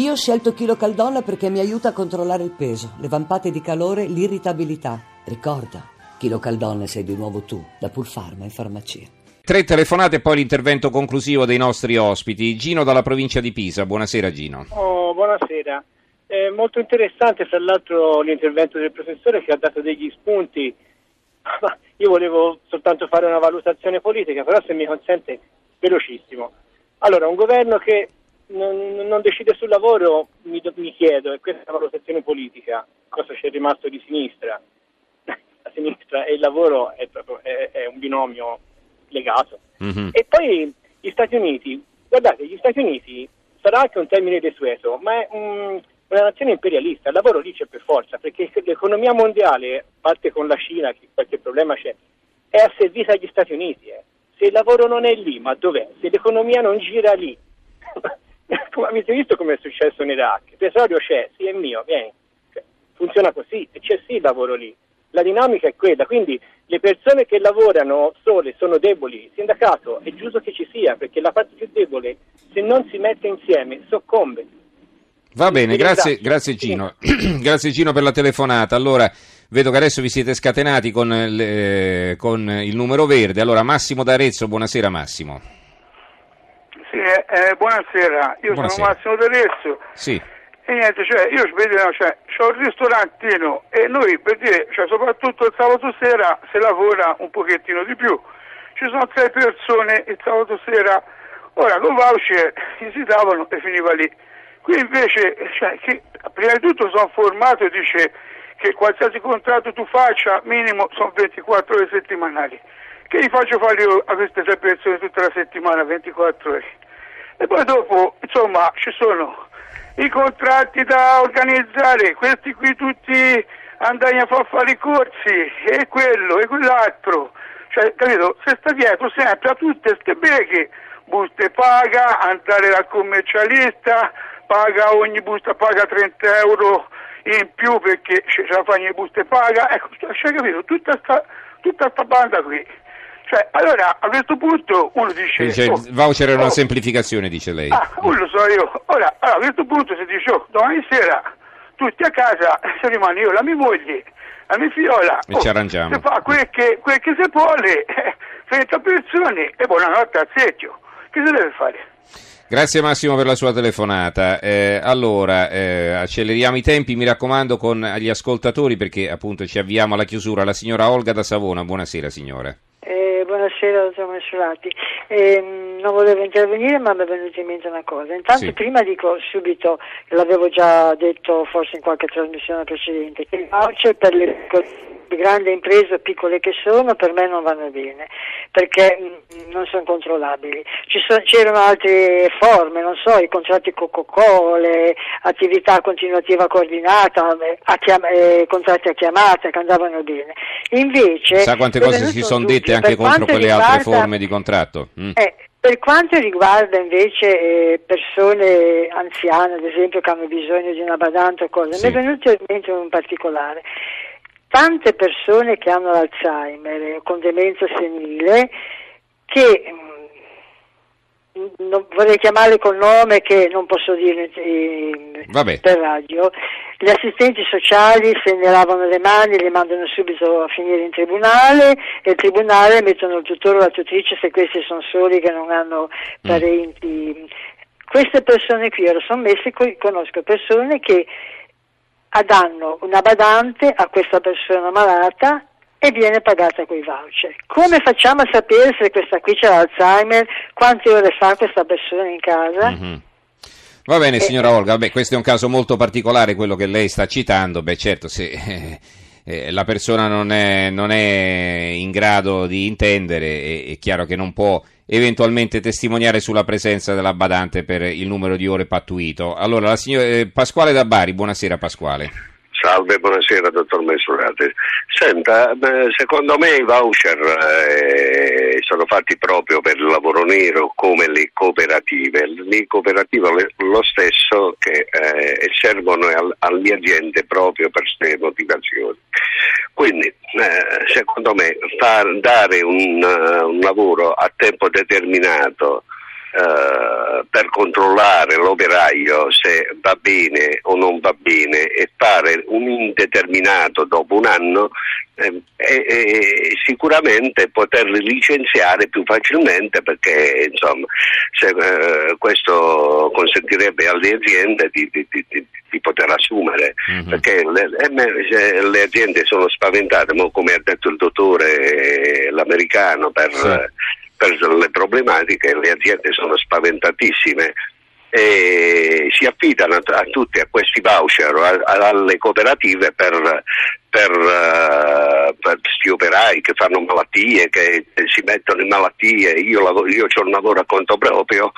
Io ho scelto Chilo Caldonna perché mi aiuta a controllare il peso, le vampate di calore, l'irritabilità. Ricorda, Chilo Caldonna sei di nuovo tu, da Pulfarma in farmacia. Tre telefonate e poi l'intervento conclusivo dei nostri ospiti. Gino dalla provincia di Pisa. Buonasera Gino. Oh, buonasera. È molto interessante, fra l'altro, l'intervento del professore che ha dato degli spunti. Io volevo soltanto fare una valutazione politica, però se mi consente, velocissimo. Allora, un governo che non, non decide sul lavoro, mi, mi, chiedo, e questa è una valutazione politica, cosa c'è rimasto di sinistra? La sinistra e il lavoro è, proprio, è, è un binomio legato. Mm-hmm. E poi gli Stati Uniti, guardate, gli Stati Uniti sarà anche un termine desueto, ma è un, una nazione imperialista, il lavoro lì c'è per forza, perché l'economia mondiale, a parte con la Cina, che qualche problema c'è, è asservita agli Stati Uniti. Eh. Se il lavoro non è lì, ma dov'è? Se l'economia non gira lì, avete visto come è successo in Iraq, il petrolio c'è, sì è mio, vieni, cioè, funziona così e c'è sì il lavoro lì. La dinamica è quella, quindi le persone che lavorano sole sono deboli, il sindacato è giusto che ci sia perché la parte più debole se non si mette insieme soccombe. Va bene, grazie, grazie Gino. grazie Gino per la telefonata. Allora, vedo che adesso vi siete scatenati con, le, con il numero verde. Allora, Massimo d'Arezzo, buonasera Massimo. Sì, eh, eh buonasera, io buonasera. sono Massimo d'Arezzo. Sì. E niente, cioè, io vedo, cioè, c'ho un ristorantino e noi, per dire, cioè, soprattutto il sabato sera, si lavora un pochettino di più. Ci sono sei persone il sabato sera, ora con voucher si davano e finiva lì. Qui invece, cioè, che, prima di tutto sono formato e dice che qualsiasi contratto tu faccia, minimo sono 24 ore settimanali. Che gli faccio fare a queste tre persone tutta la settimana, 24 ore? E poi dopo, insomma, ci sono i contratti da organizzare, questi qui tutti andai a fare i corsi, e quello, e quell'altro. Cioè, capito? Se sta dietro sempre a tutte queste beghe, buste paga, andare dal commercialista, paga ogni busta, paga 30 euro in più perché ce la fa ogni busta e paga, ecco, cioè, capito? Tutta sta, tutta sta banda qui. Cioè, allora a questo punto uno dice... dice oh, il voucher è una oh, semplificazione, dice lei. Ah, quello so io. Ora, allora, a questo punto si dice, oh, domani sera tutti a casa, se rimane io, la mia moglie, la mia figlia... E oh, ci arrangiamo. Si fa quel che, quel che si vuole, eh, 30 persone e buonanotte al secchio. Che si deve fare? Grazie Massimo per la sua telefonata. Eh, allora, eh, acceleriamo i tempi, mi raccomando, con gli ascoltatori perché appunto ci avviamo alla chiusura. La signora Olga da Savona, buonasera signore. Eh, buonasera dottor Massolati. Eh, non volevo intervenire ma mi è venuta in mente una cosa. Intanto sì. prima dico subito, l'avevo già detto forse in qualche trasmissione precedente, che il voucher per le grandi imprese piccole che sono per me non vanno bene perché mh, non sono controllabili. So, c'erano altre forme, non so, i contratti Coca-Cola, attività continuativa coordinata, a chiam- eh, contratti a chiamata che andavano bene. Invece, Sa quante cose si sono dette anche contro quelle riguarda, altre forme di contratto? Mm. Eh, per quanto riguarda invece eh, persone anziane, ad esempio, che hanno bisogno di una badante o cose, sì. mi è venuto in mente un particolare tante persone che hanno l'Alzheimer con demenza senile che mm, non, vorrei chiamarle col nome che non posso dire eh, per radio gli assistenti sociali se ne lavano le mani li mandano subito a finire in tribunale e il tribunale mettono il tutore o la tutrice se questi sono soli che non hanno mm. parenti mm. queste persone qui ora sono messe conosco persone che danno una badante a questa persona malata e viene pagata quei voucher. Come facciamo a sapere se questa qui c'è l'Alzheimer, quante ore fa questa persona in casa? Mm-hmm. Va bene eh, signora Olga, Beh, questo è un caso molto particolare quello che lei sta citando, beh certo se eh, eh, la persona non è, non è, in grado di intendere è, è chiaro che non può eventualmente testimoniare sulla presenza della badante per il numero di ore pattuito. Allora, signora, eh, Pasquale da Bari, buonasera Pasquale. Salve, buonasera dottor Mesurati. Senta, secondo me i voucher eh, sono fatti proprio per il lavoro nero come le cooperative. Le cooperative lo stesso che eh, servono al, alle aziende proprio per queste motivazioni. Quindi eh, secondo me far, dare un, uh, un lavoro a tempo determinato eh, per controllare l'operaio se va bene o non va bene e fare un indeterminato dopo un anno eh, e, sicuramente poterli licenziare più facilmente perché insomma se, eh, questo consentirebbe alle aziende di, di, di, di poter assumere mm-hmm. perché le, eh, le, aziende sono spaventate come ha detto il dottore l'americano per sì per le problematiche le aziende sono spaventatissime e si affidano a, tutti a questi voucher, a, alle cooperative per, per, uh, per questi operai che fanno malattie, che, che si mettono in malattie. Io, lavoro, io ho un lavoro a conto proprio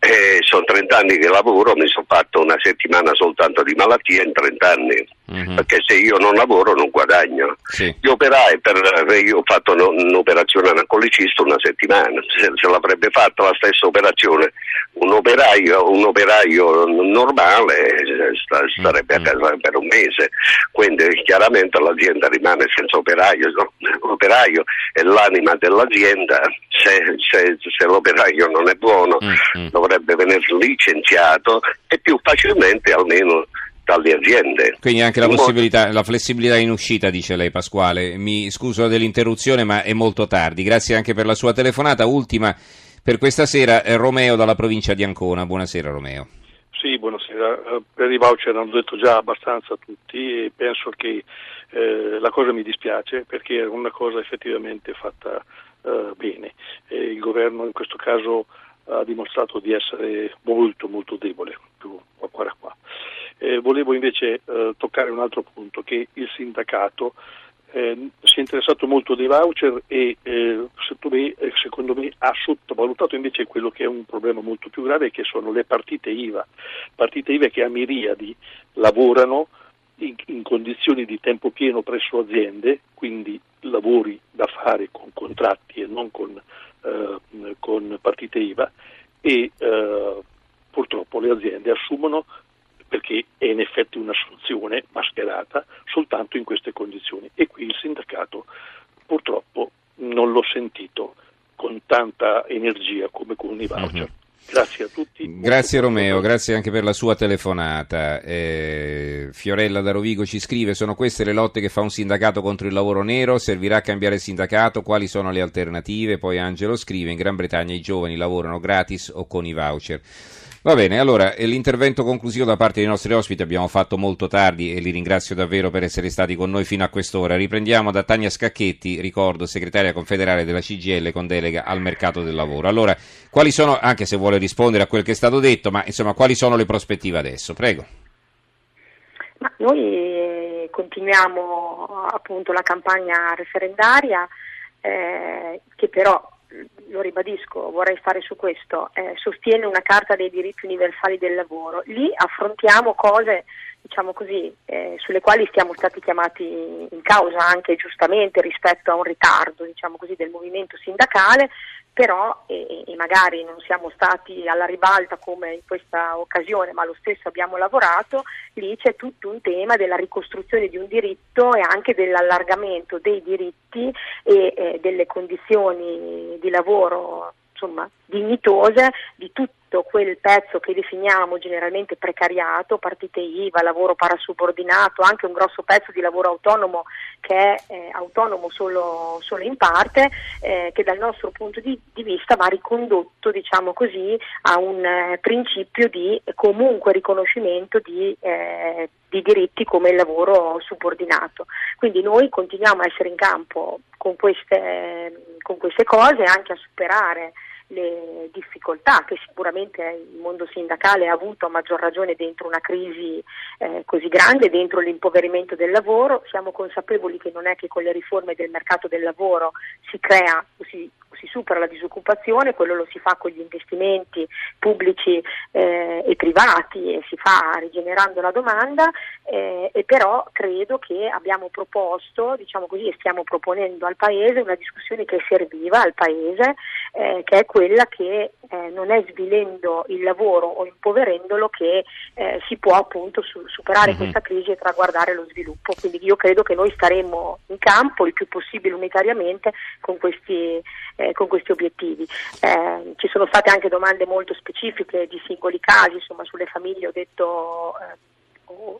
eh, sono 30 anni che lavoro, mi sono fatto una settimana soltanto di malattia in 30 anni, mm-hmm. perché se io non lavoro non guadagno. Sì. Gli operai, per, io ho fatto un'operazione anacolicista una settimana, se, se, l'avrebbe fatta la stessa operazione un operaio, un operaio normale sta, starebbe mm-hmm. a casa per un mese, quindi chiaramente l'azienda rimane senza operaio, l'operaio è l'anima dell'azienda, se, se, se l'operaio non è buono mm-hmm dovrebbe venire licenziato e più facilmente almeno dalle aziende. Quindi anche la possibilità, la flessibilità in uscita, dice lei Pasquale. Mi scuso dell'interruzione, ma è molto tardi. Grazie anche per la sua telefonata. Ultima per questa sera, Romeo dalla provincia di Ancona. Buonasera Romeo. Sì, buonasera. Eh, per i voucher hanno detto già abbastanza tutti e penso che eh, la cosa mi dispiace perché è una cosa effettivamente fatta eh, bene. E il governo in questo caso ha dimostrato di essere molto molto debole, più e qua. Eh, volevo invece eh, toccare un altro punto, che il sindacato eh, si è interessato molto dei voucher e eh, me, eh, secondo me ha sottovalutato invece quello che è un problema molto più grave che sono le partite IVA, partite IVA che a miriadi lavorano in, in condizioni di tempo pieno presso aziende, quindi lavori da fare con contratti e non con eh, con partite IVA e eh, purtroppo le aziende assumono perché è in effetti un'assunzione mascherata soltanto in queste condizioni e qui il sindacato purtroppo non l'ho sentito con tanta energia come con i voucher. Mm-hmm. Grazie a tutti. Grazie Romeo, grazie anche per la sua telefonata. Eh, Fiorella da Rovigo ci scrive, sono queste le lotte che fa un sindacato contro il lavoro nero? Servirà a cambiare il sindacato? Quali sono le alternative? Poi Angelo scrive, in Gran Bretagna i giovani lavorano gratis o con i voucher. Va bene, allora l'intervento conclusivo da parte dei nostri ospiti abbiamo fatto molto tardi e li ringrazio davvero per essere stati con noi fino a quest'ora. Riprendiamo da Tania Scacchetti, ricordo segretaria confederale della CGL con delega al mercato del lavoro. Allora, quali sono, anche se vuole rispondere a quel che è stato detto, ma insomma, quali sono le prospettive adesso? Prego. Ma noi eh, continuiamo appunto la campagna referendaria eh, che però lo ribadisco, vorrei fare su questo, eh, sostiene una carta dei diritti universali del lavoro. Lì affrontiamo cose, diciamo così, eh, sulle quali siamo stati chiamati in causa anche giustamente rispetto a un ritardo, diciamo così, del movimento sindacale, però e, e, magari non siamo stati alla ribalta come in questa occasione, ma lo stesso abbiamo lavorato, lì c'è tutto un tema della ricostruzione di un diritto e anche dell'allargamento dei diritti e eh, delle condizioni di lavoro insomma, dignitose di tutto quel pezzo che definiamo generalmente precariato, partite IVA, lavoro parasubordinato, anche un grosso pezzo di lavoro autonomo che è eh, autonomo solo, solo, in parte, eh, che dal nostro punto di, di, vista va ricondotto diciamo così, a un eh, principio di comunque riconoscimento di, eh, di diritti come il lavoro subordinato. Quindi noi continuiamo a essere in campo con queste, con queste cose, anche a superare le difficoltà che sicuramente il mondo sindacale ha avuto a maggior ragione dentro una crisi eh, così grande, dentro l'impoverimento del lavoro. Siamo consapevoli che non è che con le riforme del mercato del lavoro si crea o si si supera la disoccupazione, quello lo si fa con gli investimenti pubblici eh, e privati e si fa rigenerando la domanda eh, e però credo che abbiamo proposto, diciamo così, e stiamo proponendo al Paese una discussione che serviva al Paese, eh, che è quella che eh, non è svilendo il lavoro o impoverendolo che eh, si può appunto su- superare mm-hmm. questa crisi e traguardare lo sviluppo. Quindi io credo che noi staremo in campo il più possibile unitariamente con questi eh, con questi obiettivi. Eh, ci sono state anche domande molto specifiche di singoli casi, insomma sulle famiglie ho detto, eh,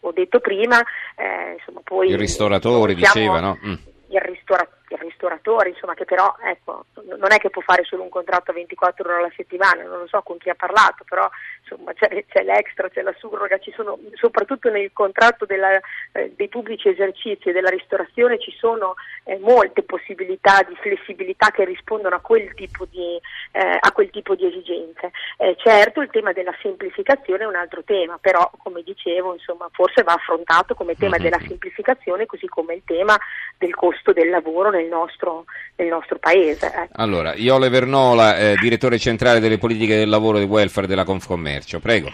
ho detto prima, eh, insomma, poi, I ristoratori dicevano. Mm. Il ristoratore ristoratore, insomma, che però ecco, non è che può fare solo un contratto a 24 ore alla settimana, non lo so con chi ha parlato, però insomma, c'è, c'è l'extra, c'è la surroga, ci sono, soprattutto nel contratto della, eh, dei pubblici esercizi e della ristorazione ci sono eh, molte possibilità di flessibilità che rispondono a quel tipo di, eh, a quel tipo di esigenze. Eh, certo il tema della semplificazione è un altro tema, però come dicevo insomma, forse va affrontato come tema mm-hmm. della semplificazione così come il tema del costo del lavoro nel nostro, nel nostro paese. Ecco. Allora, Iole Vernola, eh, direttore centrale delle politiche del lavoro e del welfare della Confcommercio, prego.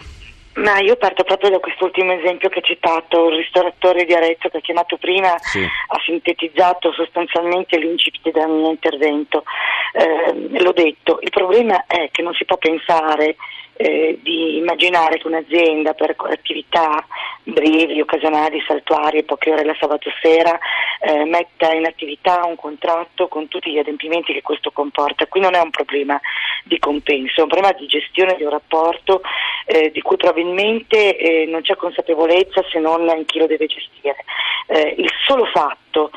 Ma io parto proprio da quest'ultimo esempio che ha citato, il ristoratore di Arezzo che ha chiamato prima sì. ha sintetizzato sostanzialmente l'incipit del mio intervento. Eh, l'ho detto, il problema è che non si può pensare eh, di immaginare che un'azienda per attività brevi, occasionali, saltuarie, poche ore la sabato sera, eh, metta in attività un contratto con tutti gli adempimenti che questo comporta. Qui non è un problema di compenso, è un problema di gestione di un rapporto eh, di cui probabilmente eh, non c'è consapevolezza se non in chi lo deve gestire. Eh, il solo fatto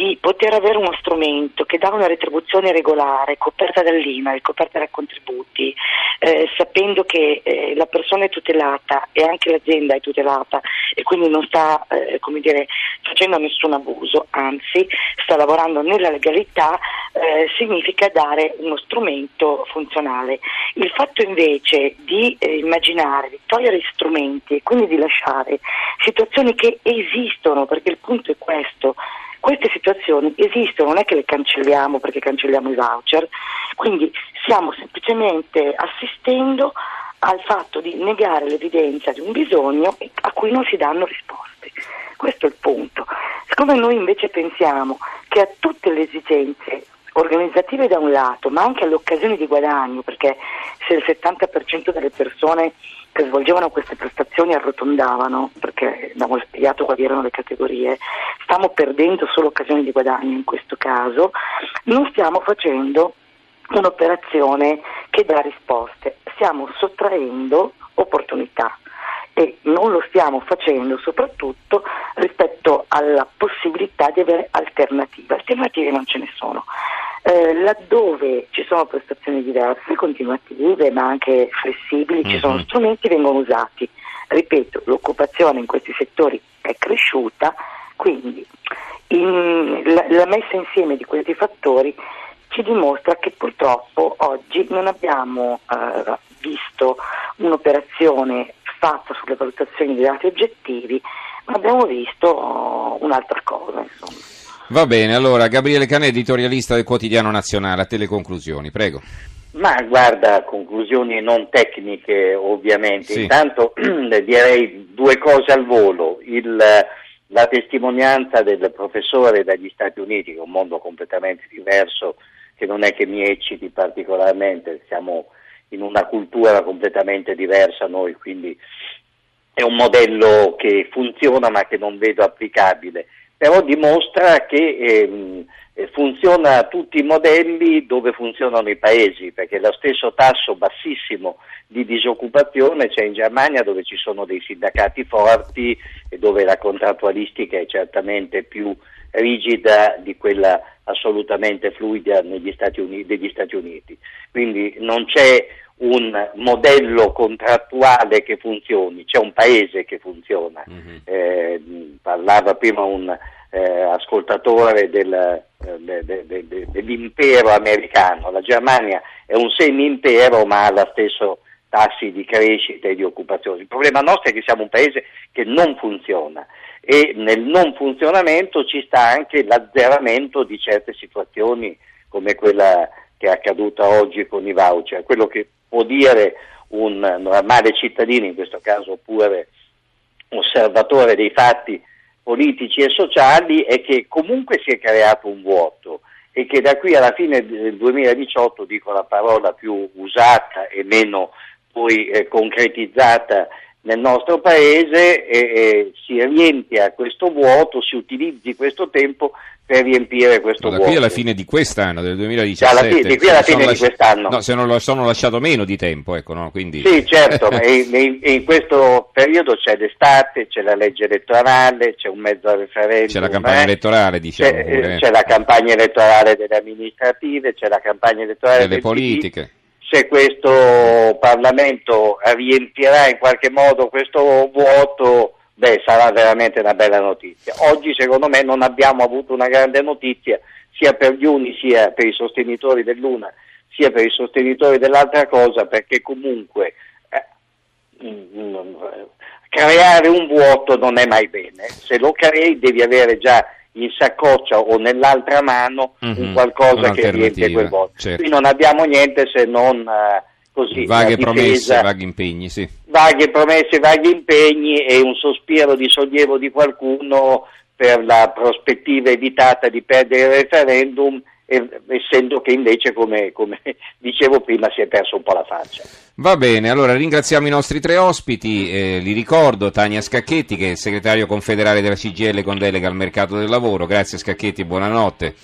di poter avere uno strumento che dà una retribuzione regolare, coperta dall'IMA, coperta dai contributi, eh, sapendo che eh, la persona è tutelata e anche l'azienda è tutelata e quindi non sta eh, dire, facendo nessun abuso, anzi sta lavorando nella legalità, eh, significa dare uno strumento funzionale. Il fatto invece di eh, immaginare, di togliere strumenti e quindi di lasciare situazioni che esistono, perché il punto è questo, queste situazioni esistono, non è che le cancelliamo perché cancelliamo i voucher, quindi stiamo semplicemente assistendo al fatto di negare l'evidenza di un bisogno a cui non si danno risposte. Questo è il punto. Siccome noi invece pensiamo che a tutte le esigenze organizzative da un lato, ma anche alle occasioni di guadagno, perché se il 70% delle persone che svolgevano queste prestazioni arrotondavano, perché abbiamo spiegato quali erano le categorie, stiamo perdendo solo occasioni di guadagno in questo caso, non stiamo facendo un'operazione che dà risposte, stiamo sottraendo opportunità e non lo stiamo facendo soprattutto rispetto alla possibilità di avere alternative. Alternative non ce ne sono. Eh, laddove ci sono prestazioni diverse, continuative ma anche flessibili, mm-hmm. ci sono mhm. strumenti che vengono usati. Ripeto, l'occupazione in questi settori è cresciuta, quindi in, la, la messa insieme di questi fattori ci dimostra che purtroppo oggi non abbiamo eh, visto un'operazione fatta sulle valutazioni di dati oggettivi, ma abbiamo visto oh, un'altra cosa. Insomma. Va bene, allora Gabriele Cane, editorialista del Quotidiano Nazionale, a te le conclusioni, prego. Ma guarda, conclusioni non tecniche ovviamente. Sì. Intanto direi due cose al volo. Il, la testimonianza del professore dagli Stati Uniti, che è un mondo completamente diverso, che non è che mi ecciti particolarmente, siamo in una cultura completamente diversa noi, quindi è un modello che funziona ma che non vedo applicabile, però dimostra che ehm, funziona tutti i modelli dove funzionano i paesi, perché lo stesso tasso bassissimo di disoccupazione c'è in Germania dove ci sono dei sindacati forti e dove la contrattualistica è certamente più rigida di quella assolutamente fluida Stati Uniti, degli Stati Uniti. Quindi non c'è un modello contrattuale che funzioni, c'è un paese che funziona. Mm-hmm. Eh, parlava prima un eh, ascoltatore del, de, de, de, dell'impero americano, la Germania è un semi-impero ma ha lo stesso tassi di crescita e di occupazione. Il problema nostro è che siamo un paese che non funziona e nel non funzionamento ci sta anche l'azzeramento di certe situazioni come quella che è accaduta oggi con i voucher. Quello che può dire un normale cittadino, in questo caso oppure osservatore dei fatti politici e sociali, è che comunque si è creato un vuoto e che da qui alla fine del 2018, dico la parola più usata e meno poi eh, concretizzata nel nostro paese e, e si riempia questo vuoto, si utilizzi questo tempo per riempire questo da vuoto. qui alla fine di quest'anno, del 2017. Cioè, fine, di qui alla fine di quest'anno. No, se non lo sono lasciato meno di tempo, ecco, no? Quindi... Sì, certo, ma in, in, questo periodo c'è l'estate, c'è la legge elettorale, c'è un mezzo referendum. C'è la campagna eh? elettorale, diciamo. C'è, pure. c'è, la campagna elettorale delle amministrative, c'è la campagna elettorale delle politiche. PD. Se questo Parlamento riempirà in qualche modo questo vuoto beh, sarà veramente una bella notizia. Oggi secondo me non abbiamo avuto una grande notizia sia per gli uni sia per i sostenitori dell'una sia per i sostenitori dell'altra cosa perché comunque eh, creare un vuoto non è mai bene. Se lo crei devi avere già in saccoccia o nell'altra mano mm-hmm, un qualcosa che riempie quel vuoto. Certo. Qui non abbiamo niente se non... Uh, Così, vaghe promesse, vaghi impegni, sì. Vaghe promesse, vaghi impegni e un sospiro di sollievo di qualcuno per la prospettiva evitata di perdere il referendum, essendo che invece, come, come dicevo prima, si è perso un po' la faccia. Va bene, allora ringraziamo i nostri tre ospiti, eh, li ricordo Tania Scacchetti che è segretario confederale della CGL con delega al mercato del lavoro, grazie Scacchetti, buonanotte.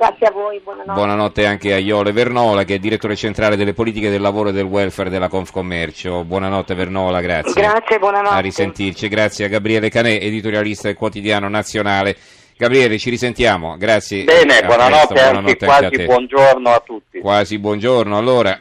Grazie a voi, buonanotte. Buonanotte anche a Iole Vernola, che è direttore centrale delle politiche del lavoro e del welfare della Confcommercio. Buonanotte Vernola, grazie. Grazie, buonanotte. A risentirci. Grazie a Gabriele Canè, editorialista del quotidiano nazionale. Gabriele, ci risentiamo, grazie. Bene, buonanotte, presto, buonanotte anche, quasi buongiorno a tutti. Quasi buongiorno, allora.